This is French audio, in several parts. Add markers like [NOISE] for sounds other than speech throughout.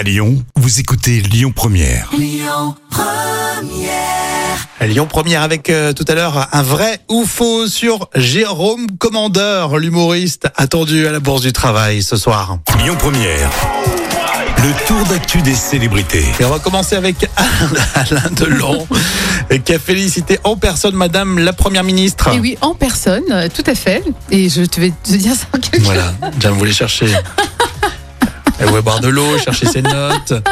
À Lyon, vous écoutez Lyon Première. Lyon première avec euh, tout à l'heure un vrai ou faux sur Jérôme Commandeur, l'humoriste attendu à la Bourse du Travail ce soir. Lyon Première. Le tour d'actu des célébrités. Et on va commencer avec [LAUGHS] Alain Delon qui a félicité en personne Madame la Première ministre. Et oui, en personne, euh, tout à fait. Et je te vais te dire ça en quelque Voilà, Jam voulait chercher. [LAUGHS] Elle voulait boire de l'eau, chercher ses notes. [LAUGHS]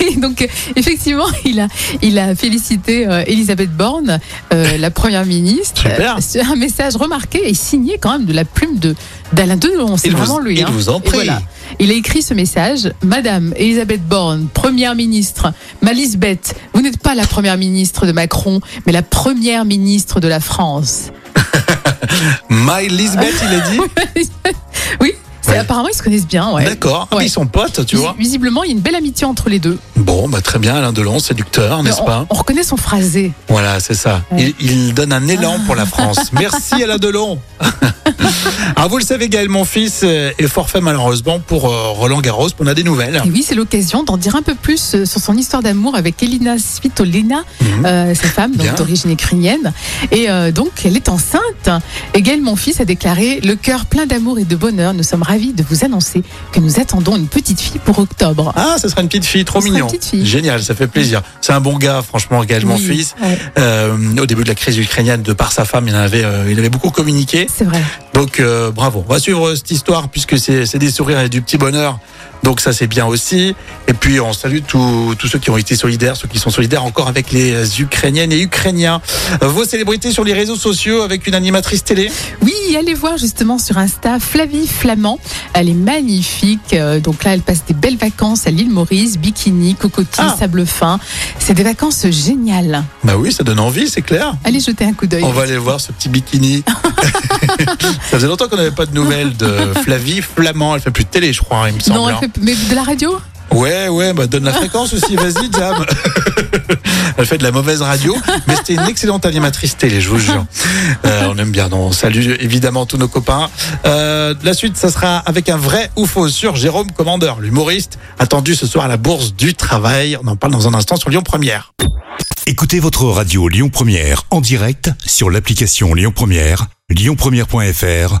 Oui, donc effectivement, il a, il a félicité euh, Elisabeth Borne, euh, la première ministre. Super. Euh, C'est un message remarqué et signé quand même de la plume de d'Alain Delon. C'est vous- vraiment lui. il hein. vous en prie. Il a écrit ce message Madame Elisabeth Borne, première ministre, ma Lisbeth, vous n'êtes pas la première ministre de Macron, mais la première ministre de la France. [LAUGHS] My Lisbeth, il a dit. [LAUGHS] Ouais. apparemment ils se connaissent bien. Ouais. D'accord. Ah, mais. Ils sont potes, tu Vis- vois. Visiblement, il y a une belle amitié entre les deux. Bon, bah très bien, Alain Delon, séducteur, n'est-ce on, pas on reconnaît son phrasé. Voilà, c'est ça. Il, il donne un élan pour la France. [LAUGHS] Merci Alain Delon. Alors [LAUGHS] vous le savez, Gaël, mon fils euh, est forfait malheureusement pour euh, Roland Garros. On a des nouvelles. Et oui, c'est l'occasion d'en dire un peu plus euh, sur son histoire d'amour avec Elina Svitolina, Mhm. euh, sa femme, d'origine ukrainienne. Et euh, donc, elle est enceinte. Et Gaël, mon fils, a déclaré Le cœur plein d'amour et de bonheur, nous sommes ravis de vous annoncer que nous attendons une petite fille pour octobre. Ah, ce sera une petite fille, trop Ce mignon. une petite fille. Génial, ça fait plaisir. C'est un bon gars, franchement, Gaël, mon Oui, fils. ouais, Euh, au début de la crise ukrainienne, de par sa femme, il avait, euh, il avait beaucoup communiqué. c'est vrai. Donc euh, bravo. On va suivre cette histoire puisque c'est des sourires et du petit bonheur. Donc ça c'est bien aussi. Et puis on salue tous ceux qui ont été solidaires, ceux qui sont solidaires encore avec les Ukrainiennes et Ukrainiens. Euh, Vos célébrités sur les réseaux sociaux avec une animatrice télé. Oui, allez voir justement sur Insta Flavie Flamand. Elle est magnifique. Euh, Donc là, elle passe des belles vacances à l'île Maurice, bikini, cocotier, Ah. sable fin. C'est des vacances géniales. Bah oui, ça donne envie, c'est clair. Allez jeter un coup d'œil. On va aller voir ce petit bikini. [LAUGHS] ça faisait longtemps qu'on n'avait pas de nouvelles de Flavie Flamand. Elle fait plus de télé, je crois, il me semble. Non, elle hein. fait mais de la radio? Ouais, ouais, bah donne la fréquence aussi, vas-y, Jam. [LAUGHS] Elle fait de la mauvaise radio, mais c'était une excellente animatrice télé, je vous jure. Euh, on aime bien, on salue évidemment tous nos copains. Euh, la suite, ça sera avec un vrai ou faux sur Jérôme Commandeur, l'humoriste, attendu ce soir à la Bourse du Travail. On en parle dans un instant sur Lyon Première. Écoutez votre radio Lyon Première en direct sur l'application Lyon Première, lyonpremière.fr